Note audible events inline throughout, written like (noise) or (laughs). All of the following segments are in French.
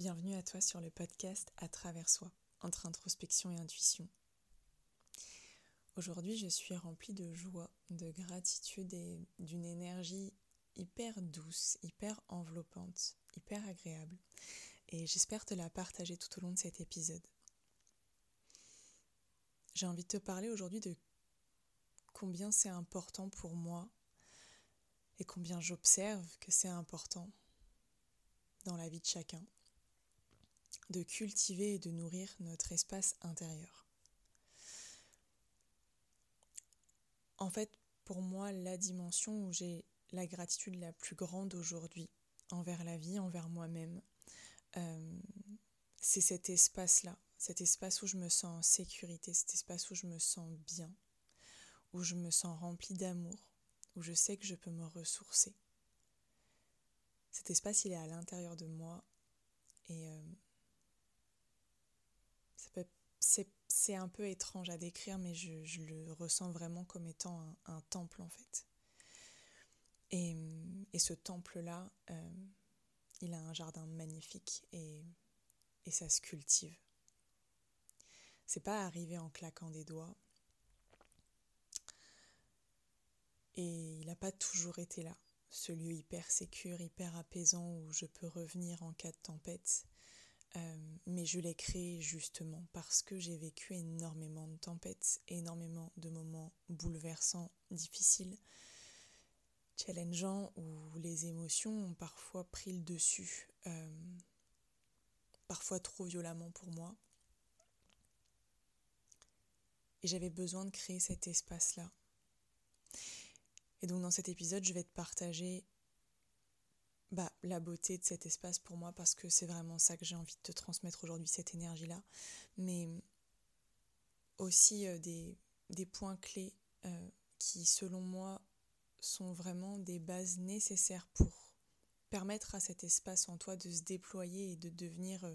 Bienvenue à toi sur le podcast À travers soi, entre introspection et intuition. Aujourd'hui, je suis remplie de joie, de gratitude et d'une énergie hyper douce, hyper enveloppante, hyper agréable. Et j'espère te la partager tout au long de cet épisode. J'ai envie de te parler aujourd'hui de combien c'est important pour moi et combien j'observe que c'est important dans la vie de chacun de cultiver et de nourrir notre espace intérieur. En fait, pour moi, la dimension où j'ai la gratitude la plus grande aujourd'hui envers la vie, envers moi-même, euh, c'est cet espace-là, cet espace où je me sens en sécurité, cet espace où je me sens bien, où je me sens rempli d'amour, où je sais que je peux me ressourcer. Cet espace, il est à l'intérieur de moi et euh, c'est un peu étrange à décrire, mais je, le ressens vraiment comme étant un, temple en fait. Et, ce temple-là, euh, il a un jardin magnifique et, et ça se cultive. C'est pas arrivé en claquant des doigts. Et il n'a pas toujours été là, ce lieu hyper sécure, hyper apaisant où je peux revenir en cas de tempête euh, mais je l'ai créé justement parce que j'ai vécu énormément de tempêtes, énormément de moments bouleversants, difficiles, challengeants, où les émotions ont parfois pris le dessus, euh, parfois trop violemment pour moi. Et j'avais besoin de créer cet espace-là. Et donc dans cet épisode, je vais te partager bah, la beauté de cet espace pour moi parce que c'est vraiment ça que j'ai envie de te transmettre aujourd'hui, cette énergie-là. Mais aussi euh, des, points clés euh, qui, selon moi, sont vraiment des bases nécessaires pour permettre à cet espace en toi de se déployer et de devenir euh,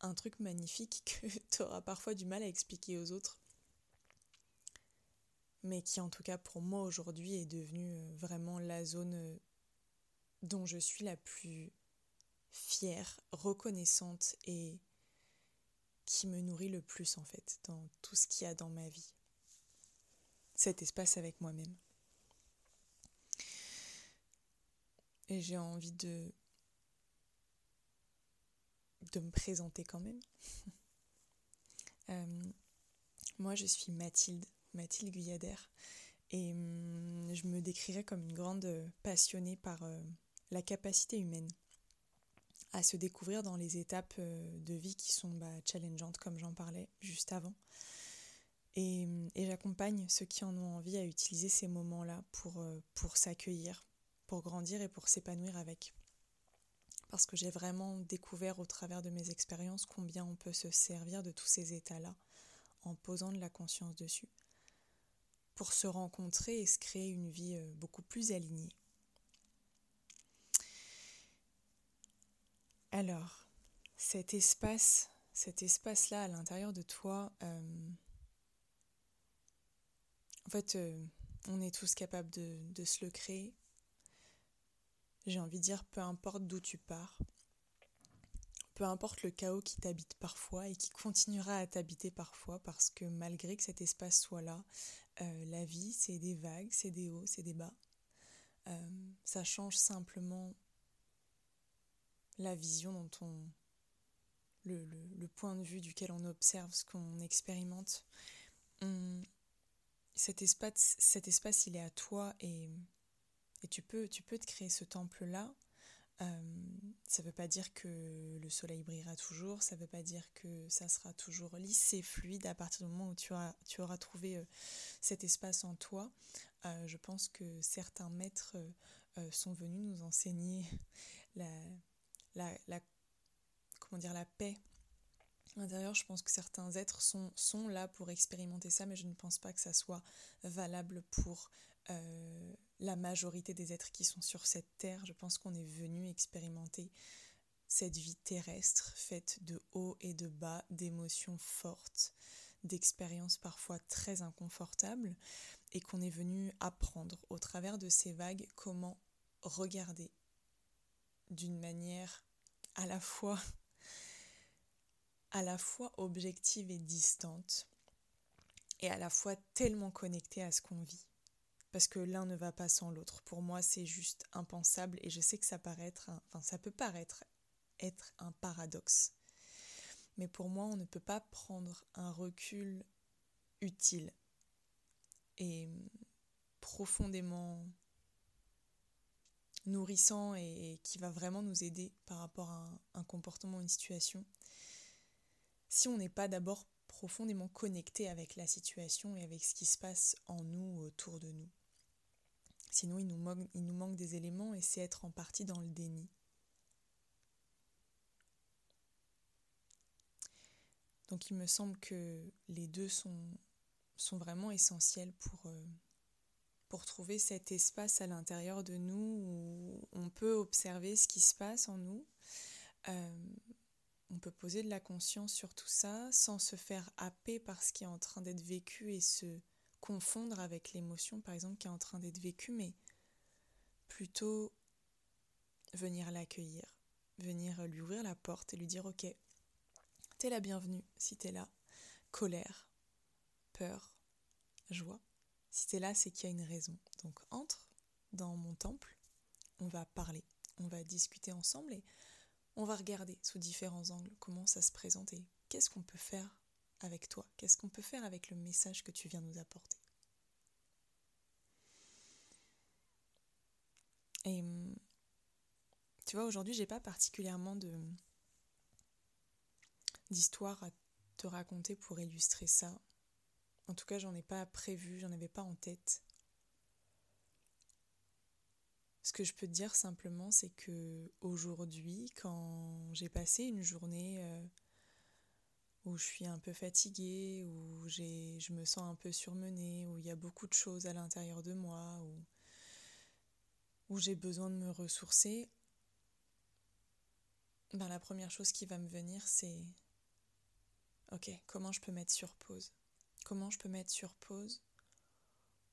un truc magnifique (laughs) que tu auras parfois du mal à expliquer aux autres. Mais qui en tout cas pour moi aujourd'hui est devenu vraiment la zone dont je suis la plus fière, reconnaissante et qui me nourrit le plus en fait dans tout ce qu'il y a dans ma vie. Cet espace avec moi-même. Et j'ai envie de de me présenter quand même. (laughs) Euh, moi, je suis Mathilde, Mathilde Guyader, et hum, je me décrirais comme une grande passionnée par euh, la capacité humaine à se découvrir dans les étapes euh, de vie qui sont bah, challengeantes, comme j'en parlais juste avant. Et, j'accompagne ceux qui en ont envie à utiliser ces moments-là pour, euh, pour s'accueillir, pour grandir et pour s'épanouir avec. Parce que j'ai vraiment découvert au travers de mes expériences combien on peut se servir de tous ces états-là en posant de la conscience dessus pour se rencontrer et se créer une vie euh, beaucoup plus alignée. Alors, cet espace, cet espace-là à l'intérieur de toi, euh, en fait, euh, on est tous capables de, se le créer. J'ai envie de dire, peu importe d'où tu pars, peu importe le chaos qui t'habite parfois et qui continuera à t'habiter parfois, parce que malgré que cet espace soit là, euh, la vie, c'est des vagues, c'est des hauts, c'est des bas. ça change simplement la vision dont on. Le, point de vue duquel on observe ce qu'on expérimente. cet, espace, cet espace, il est à toi et, et tu, peux, tu peux te créer ce temple-là. Euh, ça ne veut pas dire que le soleil brillera toujours, ça ne veut pas dire que ça sera toujours lisse et fluide à partir du moment où tu, tu auras trouvé euh, cet espace en toi. Euh, je pense que certains maîtres sont venus nous enseigner (laughs) la, la, comment dire, la paix intérieure. Je pense que certains êtres sont, là pour expérimenter ça, mais je ne pense pas que ça soit valable pour euh, la majorité des êtres qui sont sur cette terre. Je pense qu'on est venu expérimenter cette vie terrestre faite de hauts et de bas, d'émotions fortes, d'expériences parfois très inconfortables, et qu'on est venu apprendre au travers de ces vagues comment regarder d'une manière à la fois à la fois objective et distante et à la fois tellement connectée à ce qu'on vit parce que l'un ne va pas sans l'autre. Pour moi, c'est juste impensable et je sais que ça ça peut paraître être un paradoxe. Mais pour moi, on ne peut pas prendre un recul utile et profondément nourrissant et qui va vraiment nous aider par rapport à un, comportement ou une situation si on n'est pas d'abord profondément connecté avec la situation et avec ce qui se passe en nous, autour de nous. Sinon, il nous, manque, des éléments et c'est être en partie dans le déni. Donc il me semble que les deux sont, sont vraiment essentiels pour, euh, pour trouver cet espace à l'intérieur de nous où on peut observer ce qui se passe en nous. Euh, on peut poser de la conscience sur tout ça sans se faire happer par ce qui est en train d'être vécu et se confondre avec l'émotion, par exemple, qui est en train d'être vécue, mais plutôt venir l'accueillir, venir lui ouvrir la porte et lui dire Ok, t'es la bienvenue si t'es là. Colère, peur, joie. Si t'es là, c'est qu'il y a une raison. Donc entre dans mon temple, on va parler, on va discuter ensemble et on va regarder sous différents angles comment ça se présente et qu'est-ce qu'on peut faire avec toi, qu'est-ce qu'on peut faire avec le message que tu viens nous apporter? Et tu vois, aujourd'hui, j'ai pas particulièrement de d'histoire à te raconter pour illustrer ça. En tout cas, j'en ai pas prévu, j'en avais pas en tête. Ce que je peux te dire simplement, c'est que aujourd'hui, quand j'ai passé une journée euh, où je suis un peu fatiguée, où je me sens un peu surmenée, où il y a beaucoup de choses à l'intérieur de moi, où, j'ai besoin de me ressourcer, ben la première chose qui va me venir, c'est ok, comment je peux mettre sur pause? Comment je peux mettre sur pause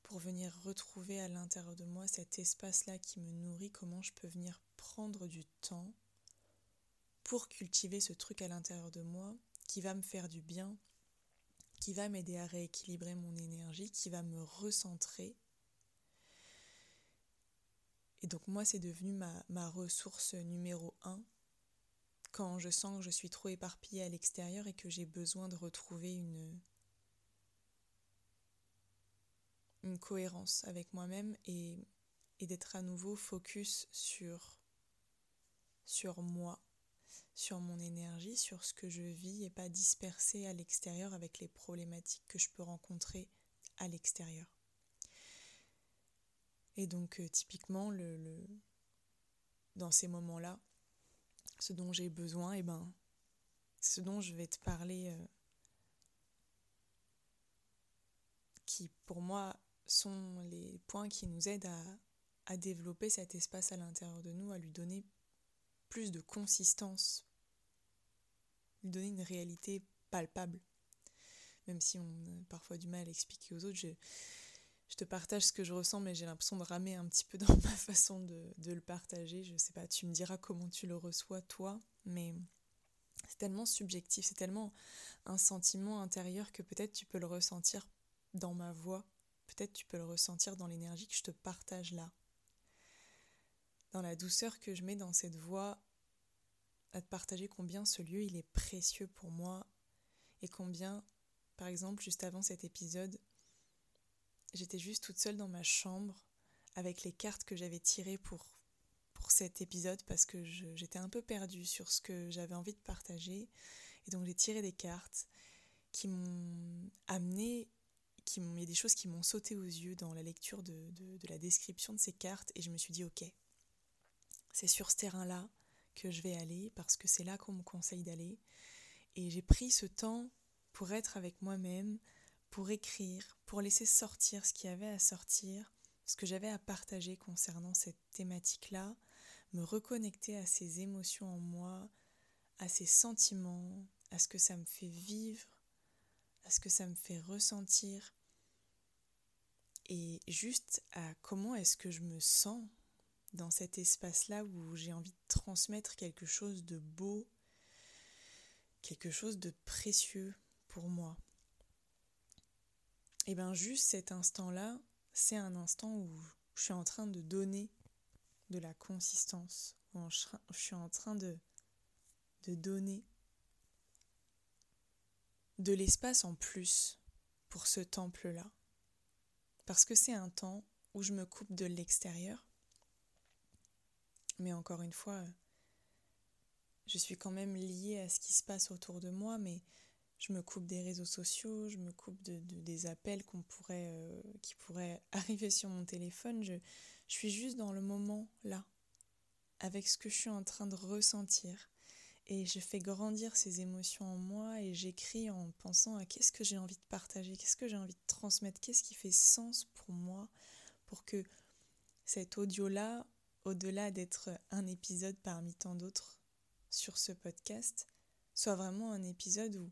pour venir retrouver à l'intérieur de moi cet espace-là qui me nourrit, comment je peux venir prendre du temps pour cultiver ce truc à l'intérieur de moi qui va me faire du bien, qui va m'aider à rééquilibrer mon énergie, qui va me recentrer. Et donc moi, c'est devenu ma, ressource numéro un quand je sens que je suis trop éparpillée à l'extérieur et que j'ai besoin de retrouver une, une cohérence avec moi-même et, et d'être à nouveau focus sur, sur moi, sur mon énergie, sur ce que je vis et pas dispersé à l'extérieur avec les problématiques que je peux rencontrer à l'extérieur. Et donc euh, typiquement le, le, dans ces moments-là, ce dont j'ai besoin, et eh ben, ce dont je vais te parler, euh, qui pour moi sont les points qui nous aident à, développer cet espace à l'intérieur de nous, à lui donner plus de consistance, lui donner une réalité palpable. Même si on a parfois du mal à expliquer aux autres, je, te partage ce que je ressens, mais j'ai l'impression de ramer un petit peu dans (laughs) ma façon de, le partager. Je sais pas, tu me diras comment tu le reçois toi, mais c'est tellement subjectif, c'est tellement un sentiment intérieur que peut-être tu peux le ressentir dans ma voix Peut-être tu peux le ressentir dans l'énergie que je te partage là. Dans la douceur que je mets dans cette voix, à te partager combien ce lieu il est précieux pour moi et combien, par exemple, juste avant cet épisode, j'étais juste toute seule dans ma chambre avec les cartes que j'avais tirées pour, pour cet épisode parce que j'étais un peu perdue sur ce que j'avais envie de partager. Et donc j'ai tiré des cartes qui m'ont amené il y a des choses qui m'ont sauté aux yeux dans la lecture de, la description de ces cartes et je me suis dit ok, c'est sur ce terrain-là que je vais aller parce que c'est là qu'on me conseille d'aller. Et j'ai pris ce temps pour être avec moi-même, pour écrire, pour laisser sortir ce qu'il y avait à sortir, ce que j'avais à partager concernant cette thématique-là, me reconnecter à ces émotions en moi, à ces sentiments, à ce que ça me fait vivre, à ce que ça me fait ressentir et juste à comment est-ce que je me sens dans cet espace-là où j'ai envie de transmettre quelque chose de beau, quelque chose de précieux pour moi. Et bien juste cet instant-là, c'est un instant où je suis en train de donner de la consistance, où je suis en train de, de donner de l'espace en plus pour ce temple-là. Parce que c'est un temps où je me coupe de l'extérieur. Mais encore une fois, je suis quand même liée à ce qui se passe autour de moi, mais je me coupe des réseaux sociaux, je me coupe de, des appels euh, qui pourraient (laughs) arriver sur mon téléphone. Je, je suis juste dans le moment là, avec ce que je suis en train de ressentir. Et je fais grandir ces émotions en moi et j'écris en pensant à qu'est-ce que j'ai envie de partager, qu'est-ce que j'ai envie de transmettre, qu'est-ce qui fait sens pour moi, pour que cet audio-là, au-delà d'être un épisode parmi tant d'autres sur ce podcast, soit vraiment un épisode où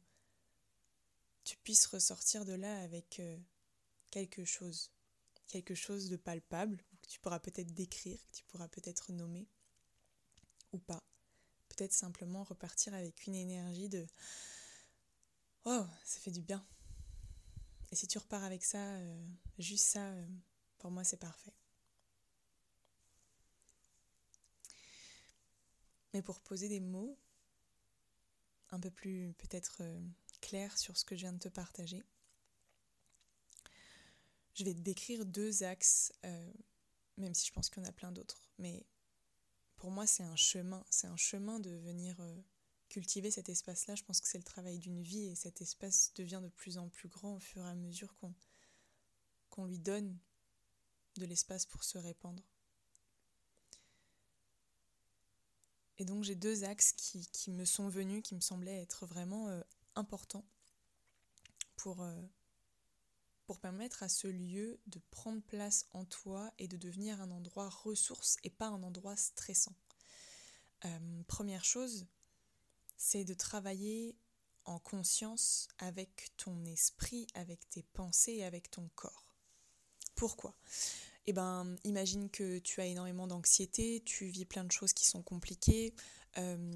tu puisses ressortir de là avec euh, quelque chose, quelque chose de palpable, que tu pourras peut-être décrire, que tu pourras peut-être nommer, ou pas. Simplement repartir avec une énergie de Oh, ça fait du bien. Et si tu repars avec ça, euh, juste ça, euh, pour moi c'est parfait. Mais pour poser des mots un peu plus peut-être clair sur ce que je viens de te partager. Je vais te décrire deux axes, euh, même si je pense qu'il y en a plein d'autres. Mais pour moi, c'est un chemin. C'est un chemin de venir euh, cultiver cet espace-là. Je pense que c'est le travail d'une vie et cet espace devient de plus en plus grand au fur et à mesure qu'on qu'on lui donne de l'espace pour se répandre. Et donc j'ai deux axes qui, me sont venus, qui me semblaient être vraiment euh, important pour, euh, permettre à ce lieu de prendre place en toi et de devenir un endroit ressource et pas un endroit stressant. Euh, première chose, c'est de travailler en conscience avec ton esprit, avec tes pensées et avec ton corps. Pourquoi? Eh ben, imagine que tu as énormément d'anxiété, tu vis plein de choses qui sont compliquées. Euh,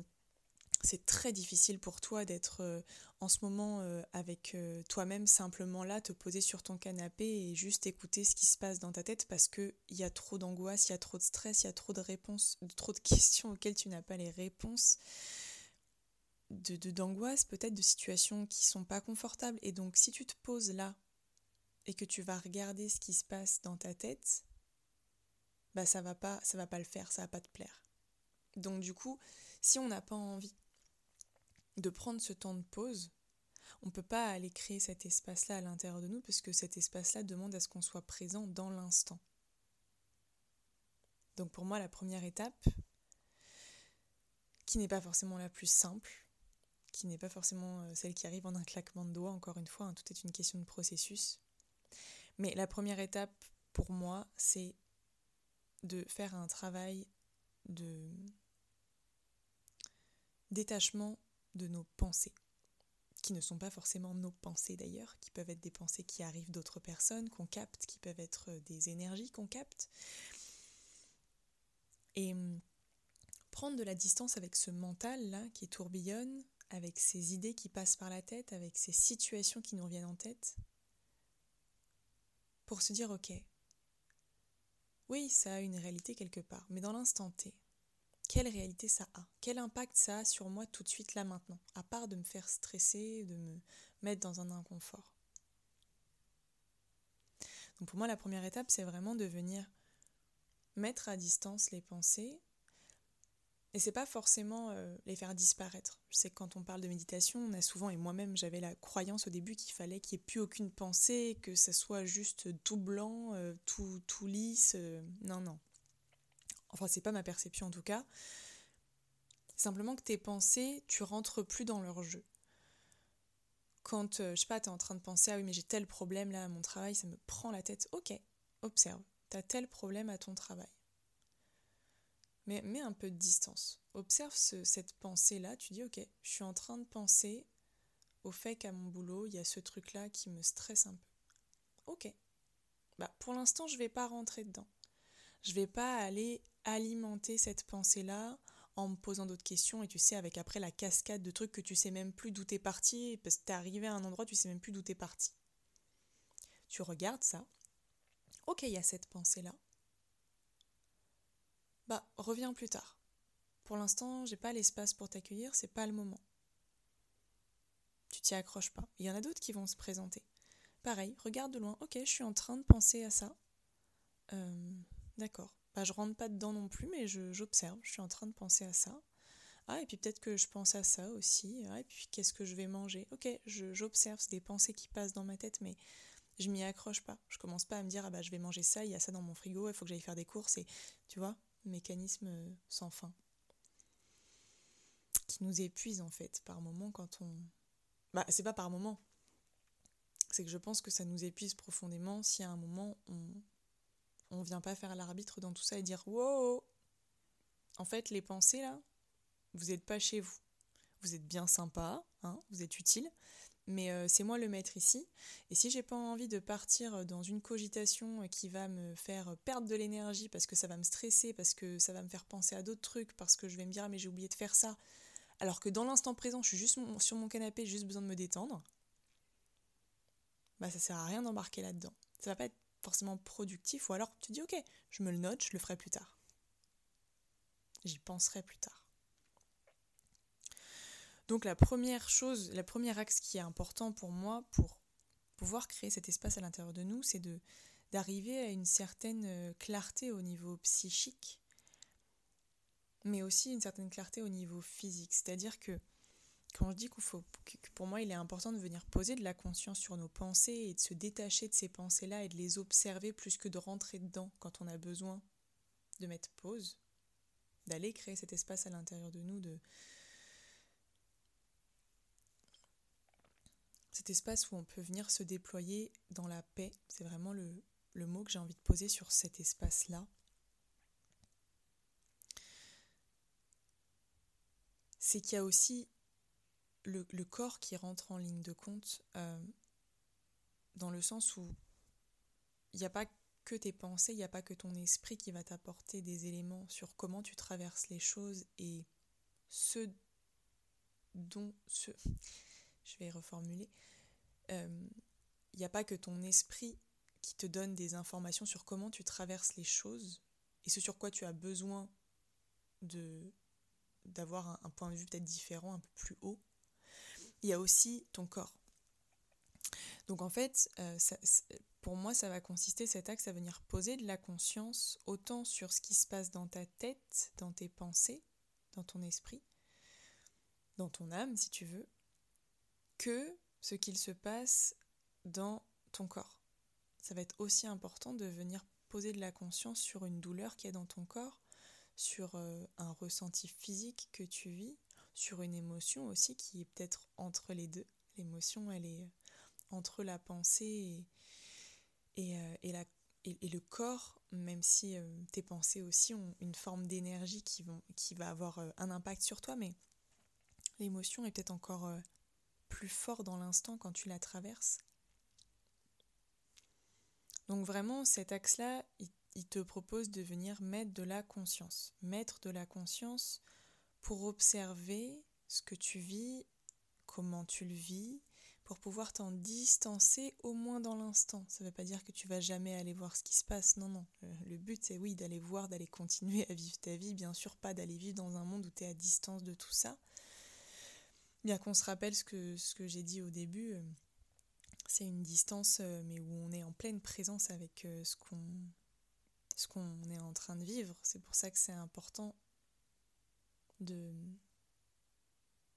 c'est très difficile pour toi d'être euh, en ce moment euh, avec euh, toi-même simplement là, te poser sur ton canapé et juste écouter ce qui se passe dans ta tête parce qu'il y a trop d'angoisse, il y a trop de stress, il y a trop de réponses, trop de (laughs) questions auxquelles tu n'as pas les réponses, de d'angoisse peut-être, de situations qui sont pas confortables. Et donc si tu te poses là et que tu vas regarder ce qui se passe dans ta tête, bah ça va pas, ça va pas le faire, ça va pas te plaire. Donc du coup, si on n'a pas envie de prendre ce temps de pause. On ne peut pas aller créer cet espace-là à l'intérieur de nous parce que cet espace-là demande à ce qu'on soit présent dans l'instant. Donc pour moi, la première étape, qui n'est pas forcément la plus simple, qui n'est pas forcément euh, celle qui arrive en un claquement de doigts, encore une fois, hein, tout est une question de processus. Mais la première étape pour moi, c'est de faire un travail de détachement de nos pensées, qui ne sont pas forcément nos pensées d'ailleurs, qui peuvent être des pensées qui arrivent d'autres personnes, qu'on capte, qui peuvent être des énergies qu'on capte. Et hum, prendre de la distance avec ce mental-là qui tourbillonne, avec ces idées qui passent par la tête, avec ces situations qui nous reviennent en tête, pour se dire ok, oui, ça a une réalité quelque part, mais dans l'instant T, quelle réalité ça a? Quel impact ça a sur moi tout de suite là maintenant? À part de me faire stresser, de me mettre dans un inconfort. Donc pour moi, la première étape, c'est vraiment de venir mettre à distance les pensées. Et c'est pas forcément euh, les faire disparaître. Je sais que quand on parle de méditation, on a souvent, et moi-même j'avais la croyance au début qu'il fallait qu'il n'y ait plus aucune pensée, que ça soit juste tout blanc, euh, tout, tout lisse. Euh, non, non. Enfin, c'est pas ma perception en tout cas. Simplement que tes pensées, tu rentres plus dans leur jeu. Quand, euh, je sais pas, tu es en train de penser, ah oui, mais j'ai tel problème là à mon travail, ça me prend la tête. Ok, observe, tu as tel problème à ton travail. Mais mets un peu de distance. Observe cette pensée-là, tu dis, ok, je suis en train de penser au fait qu'à mon boulot, il y a ce truc-là qui me stresse un peu. Ok. Bah, pour l'instant, je vais pas rentrer dedans. Je vais pas aller alimenter cette pensée-là en me posant d'autres questions et tu sais avec après la cascade de trucs que tu sais même plus d'où t'es parti parce que t'es arrivé à un endroit tu sais même plus d'où t'es parti. Tu regardes ça. Ok, il y a cette pensée-là. Bah, reviens plus tard. Pour l'instant, j'ai pas l'espace pour t'accueillir, c'est pas le moment. Tu t'y accroches pas. Il y en a d'autres qui vont se présenter. Pareil, regarde de loin. Ok, je suis en train de penser à ça. Euh, d'accord. Bah, je rentre pas dedans non plus, mais j'observe. Je, suis en train de penser à ça. Ah, et puis peut-être que je pense à ça aussi. Ah, et puis qu'est-ce que je vais manger? Ok, j'observe. C'est des pensées qui passent dans ma tête, mais je m'y accroche pas. Je commence pas à me dire, ah bah je vais manger ça, il y a ça dans mon frigo, il faut que j'aille faire des courses. Et tu vois, mécanisme sans fin. Qui nous épuise en fait par moment quand on. Bah, c'est pas par moment. C'est que je pense que ça nous épuise profondément si à un moment on on vient pas faire l'arbitre dans tout ça et dire wow. En fait les pensées là vous n'êtes pas chez vous. Vous êtes bien sympa hein, vous êtes utile mais euh, c'est moi le maître ici. Et si j'ai pas envie de partir dans une cogitation qui va me faire perdre de l'énergie parce que ça va me stresser parce que ça va me faire penser à d'autres trucs parce que je vais me dire ah, mais j'ai oublié de faire ça. Alors que dans l'instant présent je suis juste sur mon canapé j'ai juste besoin de me détendre. Bah ça sert à rien d'embarquer là-dedans. Ça va pas être forcément productif, ou alors tu dis ok, je me le note, je le ferai plus tard. J'y penserai plus tard. Donc la première chose, la première axe qui est important pour moi pour pouvoir créer cet espace à l'intérieur de nous, c'est de d'arriver à une certaine euh, clarté au niveau psychique, mais aussi une certaine clarté au niveau physique. C'est-à-dire que quand je dis qu'il faut, que pour moi il est important de venir poser de la conscience sur nos pensées et de se détacher de ces pensées-là et de les observer plus que de rentrer dedans quand on a besoin de mettre pause, d'aller créer cet espace à l'intérieur de nous, de cet espace où on peut venir se déployer dans la paix, c'est vraiment le, le mot que j'ai envie de poser sur cet espace-là. C'est qu'il y a aussi le, corps qui rentre en ligne de compte euh, dans le sens où il n'y a pas que tes pensées, il n'y a pas que ton esprit qui va t'apporter des éléments sur comment tu traverses les choses et ce dont ce (laughs) je vais reformuler euh, il n'y a pas que ton esprit qui te donne des informations sur comment tu traverses les choses et ce sur quoi tu as besoin de d'avoir un point de vue peut-être différent, un peu plus haut il y a aussi ton corps. Donc en fait, euh, pour moi, ça va consister cet axe à venir poser de la conscience autant sur ce qui se passe dans ta tête, dans tes pensées, dans ton esprit, dans ton âme si tu veux, que ce qu'il se passe dans ton corps. Ça va être aussi important de venir poser de la conscience sur une douleur qui est dans ton corps, sur euh, un ressenti physique que tu vis, sur une émotion aussi qui est peut-être entre les deux. L'émotion, elle est euh, entre la pensée et, euh, et, le corps, même si euh, tes pensées aussi ont une forme d'énergie qui, va avoir un impact sur toi, mais l'émotion est peut-être encore plus fort dans l'instant quand tu la traverses. Donc vraiment, cet axe-là, il, il, te propose de venir mettre de la conscience. Mettre de la conscience pour observer ce que tu vis, comment tu le vis, pour pouvoir t'en distancer au moins dans l'instant. Ça ne veut pas dire que tu vas jamais aller voir ce qui se passe, non, non. Le but, c'est oui, d'aller voir, d'aller continuer à vivre ta vie, bien sûr pas d'aller vivre dans un monde où tu es à distance de tout ça. Bien qu'on se rappelle ce que, ce que j'ai dit au début, euh, c'est une distance, euh, mais où on est en pleine présence avec euh, ce qu'on ce qu'on est en train de vivre. C'est pour ça que c'est important de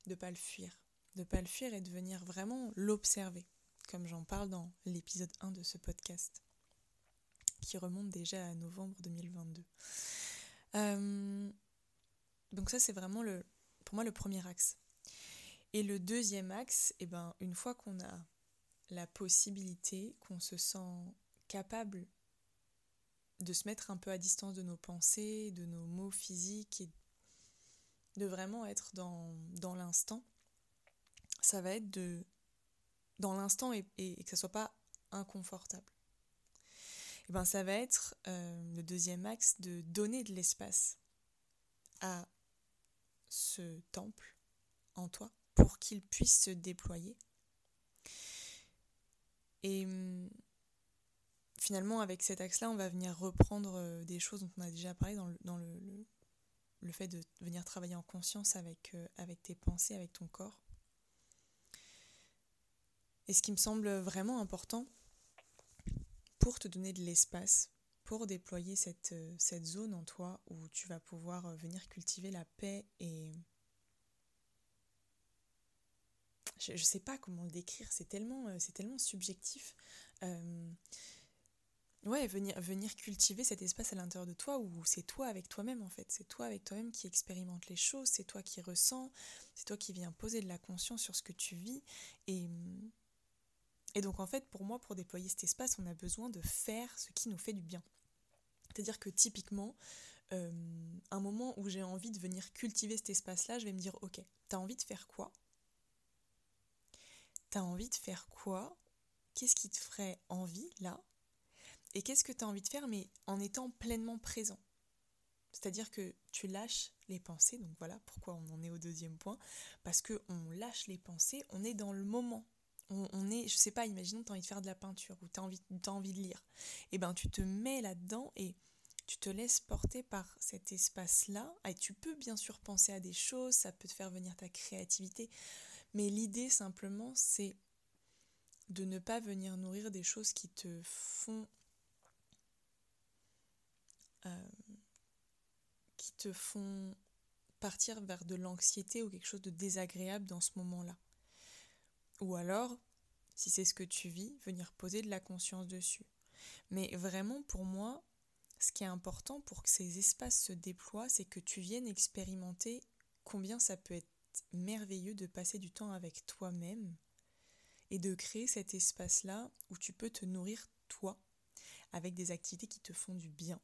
ne pas le fuir, de pas le fuir et de venir vraiment l'observer, comme j'en parle dans l'épisode 1 de ce podcast, qui remonte déjà à novembre 2022. Euh, donc ça, c'est vraiment le, pour moi le premier axe. Et le deuxième axe, eh ben, une fois qu'on a la possibilité, qu'on se sent capable de se mettre un peu à distance de nos pensées, de nos mots physiques et de vraiment être dans, dans l'instant, ça va être de dans l'instant et, et, que ça soit pas inconfortable. Et ben ça va être euh, le deuxième axe de donner de l'espace à ce temple en toi pour qu'il puisse se déployer. Et finalement, avec cet axe-là, on va venir reprendre euh, des choses dont on a déjà parlé dans le, le, fait de venir travailler en conscience avec, euh, avec tes pensées, avec ton corps. Et ce qui me semble vraiment important pour te donner de l'espace, pour déployer cette, euh, zone en toi où tu vas pouvoir venir cultiver la paix et je ne sais pas comment le décrire, c'est tellement, euh, subjectif. Euh, ouais, venir, cultiver cet espace à l'intérieur de toi où c'est toi avec toi-même en fait. C'est toi avec toi-même qui expérimente les choses, c'est toi qui ressens, c'est toi qui viens poser de la conscience sur ce que tu vis. Et, et donc en fait, pour moi, pour déployer cet espace, on a besoin de faire ce qui nous fait du bien. C'est-à-dire que typiquement, euh, un moment où j'ai envie de venir cultiver cet espace-là, je vais me dire, ok, t'as envie de faire quoi? T'as envie de faire quoi? Qu'est-ce qui te ferait envie là? Et qu'est-ce que tu as envie de faire mais en étant pleinement présent? C'est-à-dire que tu lâches les pensées, donc voilà pourquoi on en est au deuxième point, parce que on lâche les pensées, on est dans le moment. On, est, je sais pas, imaginons tu as envie de faire de la peinture ou tu as envie, de lire. Et eh ben tu te mets là-dedans et tu te laisses porter par cet espace-là. Et tu peux bien sûr penser à des choses, ça peut te faire venir ta créativité. Mais l'idée simplement, c'est de ne pas venir nourrir des choses qui te font euh, qui te font partir vers de l'anxiété ou quelque chose de désagréable dans ce moment-là. Ou alors, si c'est ce que tu vis, venir poser de la conscience dessus. Mais vraiment, pour moi, ce qui est important pour que ces espaces se déploient, c'est que tu viennes expérimenter combien ça peut être merveilleux de passer du temps avec toi-même et de créer cet espace-là où tu peux te nourrir toi avec des activités qui te font du bien.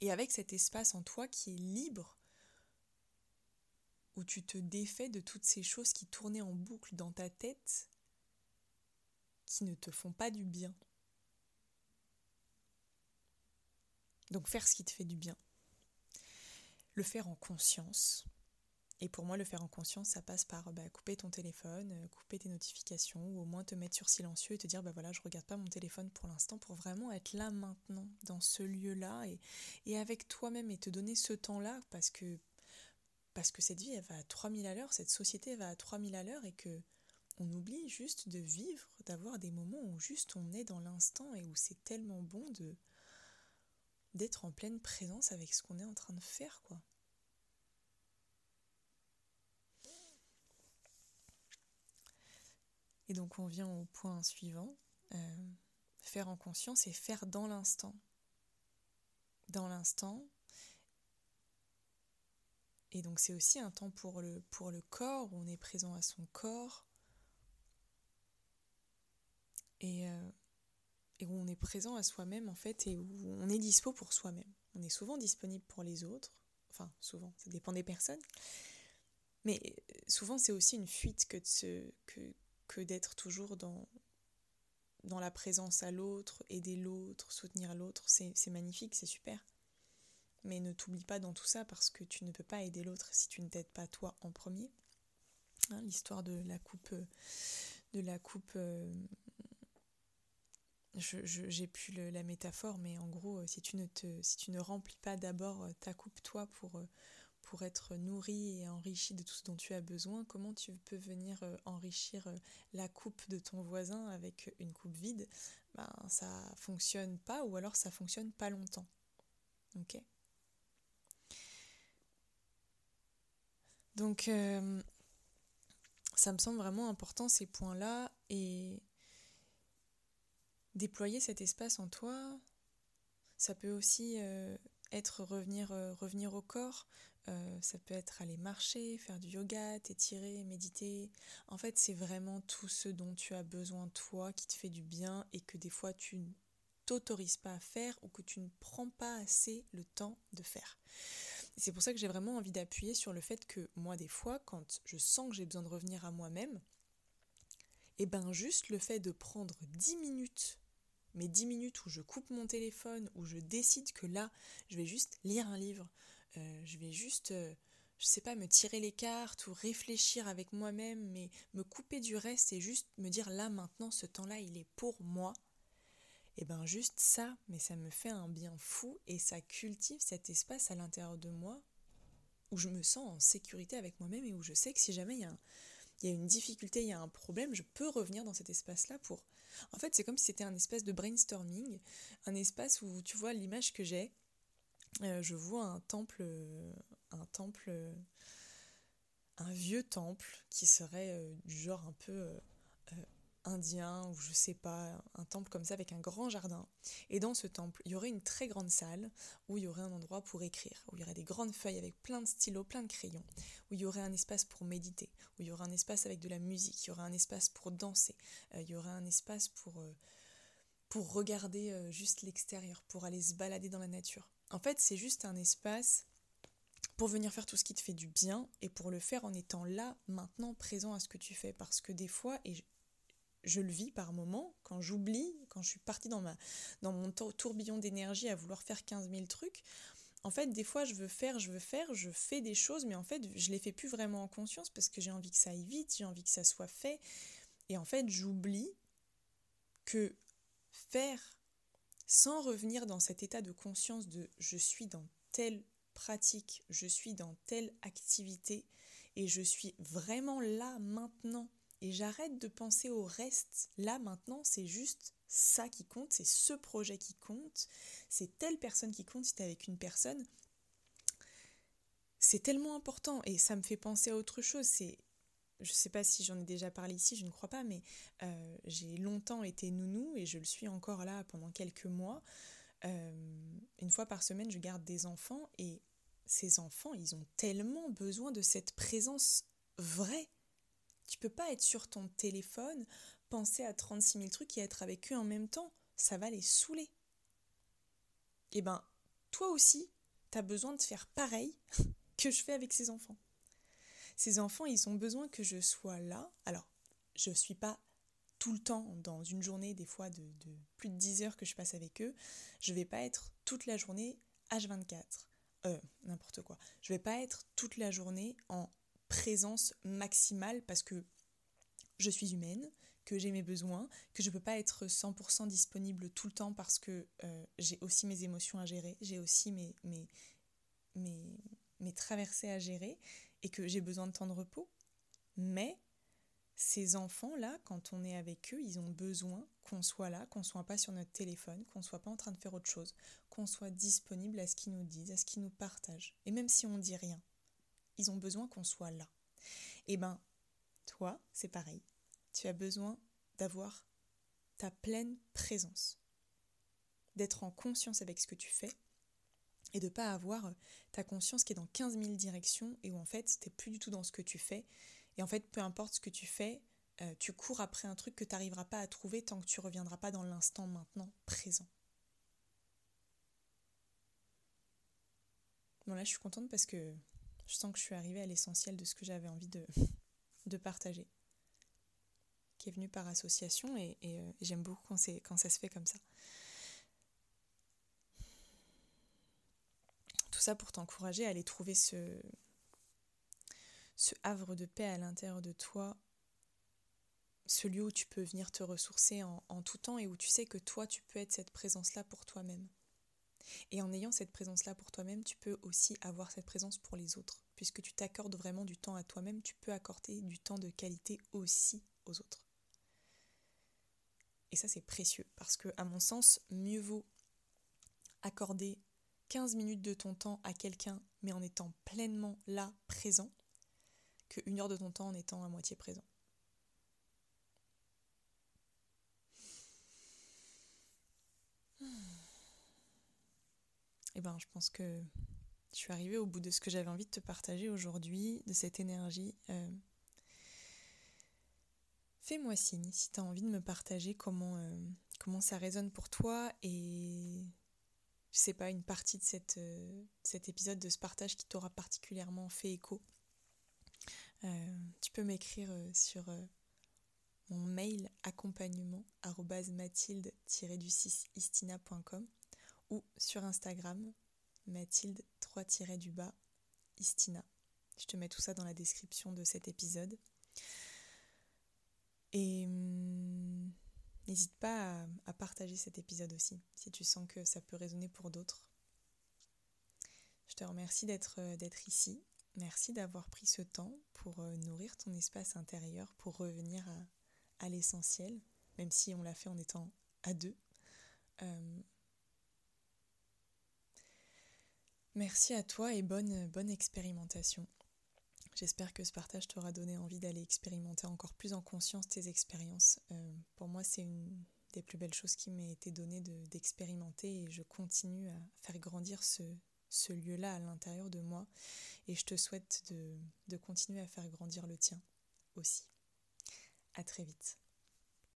Et avec cet espace en toi qui est libre, où tu te défais de toutes ces choses qui tournaient en boucle dans ta tête, qui ne te font pas du bien. Donc faire ce qui te fait du bien. Le faire en conscience, et pour moi, le faire en conscience, ça passe par bah, couper ton téléphone, euh, couper tes notifications, ou au moins te mettre sur silencieux et te dire, bah voilà, je regarde pas mon téléphone pour l'instant, pour vraiment être là maintenant, dans ce lieu-là, et, avec toi-même, et te donner ce temps-là, parce que, parce que cette vie, elle va à 3000 à l'heure, cette société va à 3000 à l'heure, et que on oublie juste de vivre, d'avoir des moments où juste on est dans l'instant, et où c'est tellement bon de d'être en pleine présence avec ce qu'on est en train de faire, quoi. Et donc on vient au point suivant, euh, faire en conscience et faire dans l'instant. Dans l'instant. Et donc c'est aussi un temps pour le, pour le corps, où on est présent à son corps. Et, euh, et où on est présent à soi-même en fait, et où on est dispo pour soi-même. On est souvent disponible pour les autres. Enfin, souvent, ça dépend des personnes. Mais souvent, c'est aussi une fuite que de se, que, que d'être toujours dans, dans la présence à l'autre, aider l'autre, soutenir l'autre. C'est magnifique, c'est super. Mais ne t'oublie pas dans tout ça parce que tu ne peux pas aider l'autre si tu ne t'aides pas toi en premier. Hein, l'histoire de la coupe, de la coupe. Euh, je j'ai plus la métaphore, mais en gros, si tu ne te, si tu ne remplis pas d'abord ta coupe toi pour pour être nourri et enrichi de tout ce dont tu as besoin, comment tu peux venir euh, enrichir euh, la coupe de ton voisin avec une coupe vide? Ben ça fonctionne pas ou alors ça fonctionne pas longtemps. Ok Donc euh, ça me semble vraiment important ces points-là et déployer cet espace en toi, ça peut aussi être revenir, revenir au corps, euh, ça peut être aller marcher, faire du yoga, t'étirer, méditer. En fait, c'est vraiment tout ce dont tu as besoin toi qui te fait du bien et que des fois tu ne t'autorises pas à faire ou que tu ne prends pas assez le temps de faire. C'est pour ça que j'ai vraiment envie d'appuyer sur le fait que moi, des fois, quand je sens que j'ai besoin de revenir à moi-même, et eh ben juste le fait de prendre 10 minutes mes 10 minutes où je coupe mon téléphone, où je décide que là, je vais juste lire un livre, euh, je vais juste, euh, je sais pas, me tirer les cartes ou réfléchir avec moi-même, mais me couper du reste et juste me dire là maintenant, ce temps-là, il est pour moi. Et ben juste ça, mais ça me fait un bien fou et ça cultive cet espace à l'intérieur de moi où je me sens en sécurité avec moi-même et où je sais que si jamais il y a il y a une difficulté, il y a un problème, je peux revenir dans cet espace-là pour... En fait, c'est comme si c'était un espace de brainstorming, un espace où, tu vois, l'image que j'ai, euh, je vois un temple, un temple, un vieux temple qui serait euh, du genre un peu euh, indien ou je sais pas, un temple comme ça avec un grand jardin. Et dans ce temple, il y aurait une très grande salle où il y aurait un endroit pour écrire, où il y aurait des grandes feuilles avec plein de stylos, plein de crayons, où il y aurait un espace pour méditer, où il y aurait un espace avec de la musique, il y aurait un espace pour danser, euh, il y aurait un espace pour, euh, pour regarder euh, juste l'extérieur, pour aller se balader dans la nature. En fait, c'est juste un espace pour venir faire tout ce qui te fait du bien et pour le faire en étant là, maintenant, présent à ce que tu fais. Parce que des fois, et je le vis par moments, quand j'oublie, quand je suis partie dans, ma, dans mon tourbillon d'énergie à vouloir faire 15 000 trucs, en fait, des fois, je veux faire, je veux faire, je fais des choses, mais en fait, je les fais plus vraiment en conscience parce que j'ai envie que ça aille vite, j'ai envie que ça soit fait. Et en fait, j'oublie que faire sans revenir dans cet état de conscience de je suis dans telle pratique, je suis dans telle activité et je suis vraiment là maintenant et j'arrête de penser au reste. Là maintenant, c'est juste ça qui compte, c'est ce projet qui compte, c'est telle personne qui compte si tu avec une personne. C'est tellement important et ça me fait penser à autre chose. Je sais pas si j'en ai déjà parlé ici, je ne crois pas, mais euh, j'ai longtemps été nounou et je le suis encore là pendant quelques mois. Euh, une fois par semaine, je garde des enfants et ces enfants, ils ont tellement besoin de cette présence vraie tu peux pas être sur ton téléphone, penser à 36 000 trucs et être avec eux en même temps. Ça va les saouler. Eh ben, toi aussi, tu as besoin de faire pareil (laughs) que je fais avec ces enfants. Ces enfants, ils ont besoin que je sois là. Alors, je ne suis pas tout le temps dans une journée, des fois de, plus de 10 heures que je passe avec eux. Je vais pas être toute la journée H24. Euh, n'importe quoi. Je vais pas être toute la journée en présence maximale parce que je suis humaine, que j'ai mes besoins, que je ne peux pas être 100% disponible tout le temps parce que euh, j'ai aussi mes émotions à gérer, j'ai aussi mes, mes, mes, mes traversées à gérer et que j'ai besoin de temps de repos. Mais ces enfants-là, quand on est avec eux, ils ont besoin qu'on soit là, qu'on soit pas sur notre téléphone, qu'on ne soit pas en train de faire autre chose, qu'on soit disponible à ce qu'ils nous disent, à ce qu'ils nous partagent. Et même si on dit rien, ils ont besoin qu'on soit là. Et eh ben, toi, c'est pareil. Tu as besoin d'avoir ta pleine présence, d'être en conscience avec ce que tu fais et de pas avoir euh, ta conscience qui est dans 15 000 directions et où en fait, tu n'es plus du tout dans ce que tu fais. Et en fait, peu importe ce que tu fais, euh, tu cours après un truc que tu n'arriveras pas à trouver tant que tu reviendras pas dans l'instant maintenant présent. Bon là, je suis contente parce que je sens que je suis arrivée à l'essentiel de ce que j'avais envie de, (laughs) partager, qui est venu par association et, euh, j'aime beaucoup quand ça se fait comme ça. Tout ça pour t'encourager à aller trouver ce, havre de paix à l'intérieur de toi, ce lieu où tu peux venir te ressourcer en, en tout temps et où tu sais que toi, tu peux être cette présence-là pour toi-même. Et en ayant cette présence-là pour toi-même, tu peux aussi avoir cette présence pour les autres. Puisque tu t'accordes vraiment du temps à toi-même, tu peux accorder du temps de qualité aussi aux autres. Et ça, c'est précieux. Parce que, à mon sens, mieux vaut accorder 15 minutes de ton temps à quelqu'un, mais en étant pleinement là, présent, que une heure de ton temps en étant à moitié présent. eh ben, je pense que je suis arrivée au bout de ce que j'avais envie de te partager aujourd'hui, de cette énergie. Euh, fais-moi signe si tu as envie de me partager comment, euh, comment ça résonne pour toi et je sais pas, une partie de euh, cet épisode de ce partage qui t'aura particulièrement fait écho. tu peux m'écrire sur mon mail accompagnement mathilde-istina.com ou sur Instagram mathilde 3-du-bas istina. Je te mets tout ça dans la description de cet épisode. Et hum, n'hésite pas à, partager cet épisode aussi, si tu sens que ça peut résonner pour d'autres. Je te remercie d'être ici. Merci d'avoir pris ce temps pour euh, nourrir ton espace intérieur, pour revenir à, l'essentiel, même si on l'a fait en étant à deux. Euh, merci à toi et bonne, bonne expérimentation. J'espère que ce partage t'aura donné envie d'aller expérimenter encore plus en conscience tes expériences. Euh, pour moi, c'est une des plus belles choses qui m'ait été donnée d'expérimenter et je continue à faire grandir ce, ce lieu-là à l'intérieur de moi et je te souhaite de, de continuer à faire grandir le tien aussi. À très vite.